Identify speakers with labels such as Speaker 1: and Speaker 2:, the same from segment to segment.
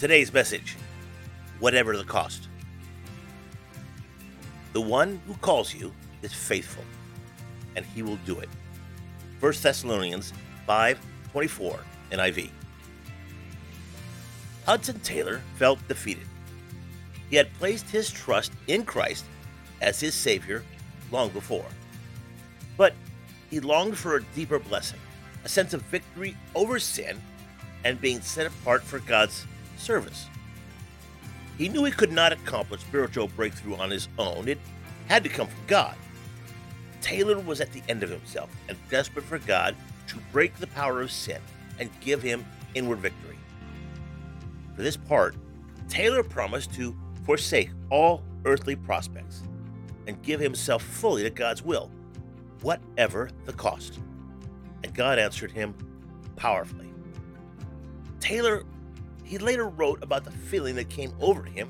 Speaker 1: Today's message whatever the cost. The one who calls you is faithful, and he will do it. 1 Thessalonians 5 24 NIV. Hudson Taylor felt defeated. He had placed his trust in Christ as his Savior long before. But he longed for a deeper blessing, a sense of victory over sin, and being set apart for God's service. He knew he could not accomplish spiritual breakthrough on his own. It had to come from God. Taylor was at the end of himself and desperate for God to break the power of sin and give him inward victory. For this part, Taylor promised to forsake all earthly prospects and give himself fully to God's will, whatever the cost. And God answered him powerfully. Taylor he later wrote about the feeling that came over him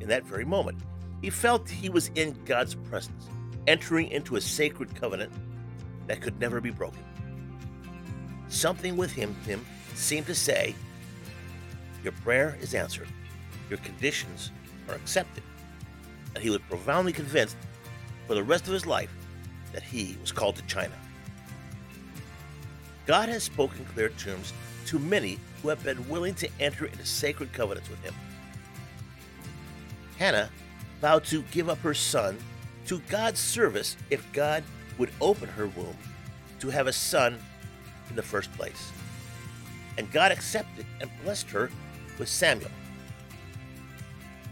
Speaker 1: in that very moment. He felt he was in God's presence, entering into a sacred covenant that could never be broken. Something within him seemed to say, Your prayer is answered, your conditions are accepted. And he was profoundly convinced for the rest of his life that he was called to China. God has spoken clear terms to many who have been willing to enter into sacred covenants with him. Hannah vowed to give up her son to God's service if God would open her womb to have a son in the first place. And God accepted and blessed her with Samuel.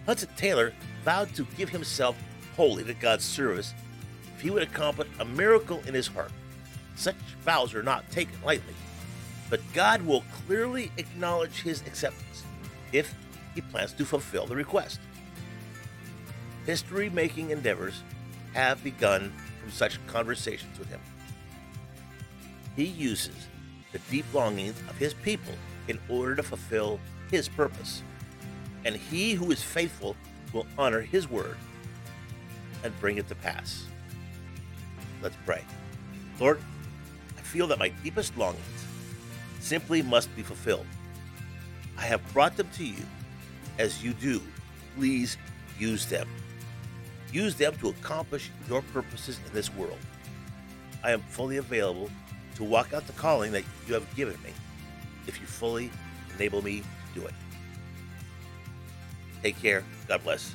Speaker 1: Hudson Taylor vowed to give himself wholly to God's service if he would accomplish a miracle in his heart. Such vows are not taken lightly but God will clearly acknowledge his acceptance if he plans to fulfill the request. History making endeavors have begun from such conversations with him. He uses the deep longings of his people in order to fulfill his purpose. And he who is faithful will honor his word and bring it to pass. Let's pray. Lord, I feel that my deepest longings simply must be fulfilled. I have brought them to you as you do. Please use them. Use them to accomplish your purposes in this world. I am fully available to walk out the calling that you have given me if you fully enable me to do it. Take care, God bless,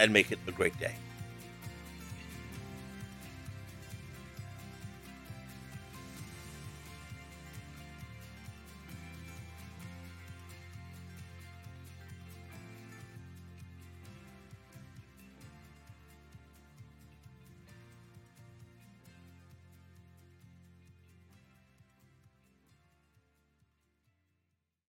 Speaker 1: and make it a great day.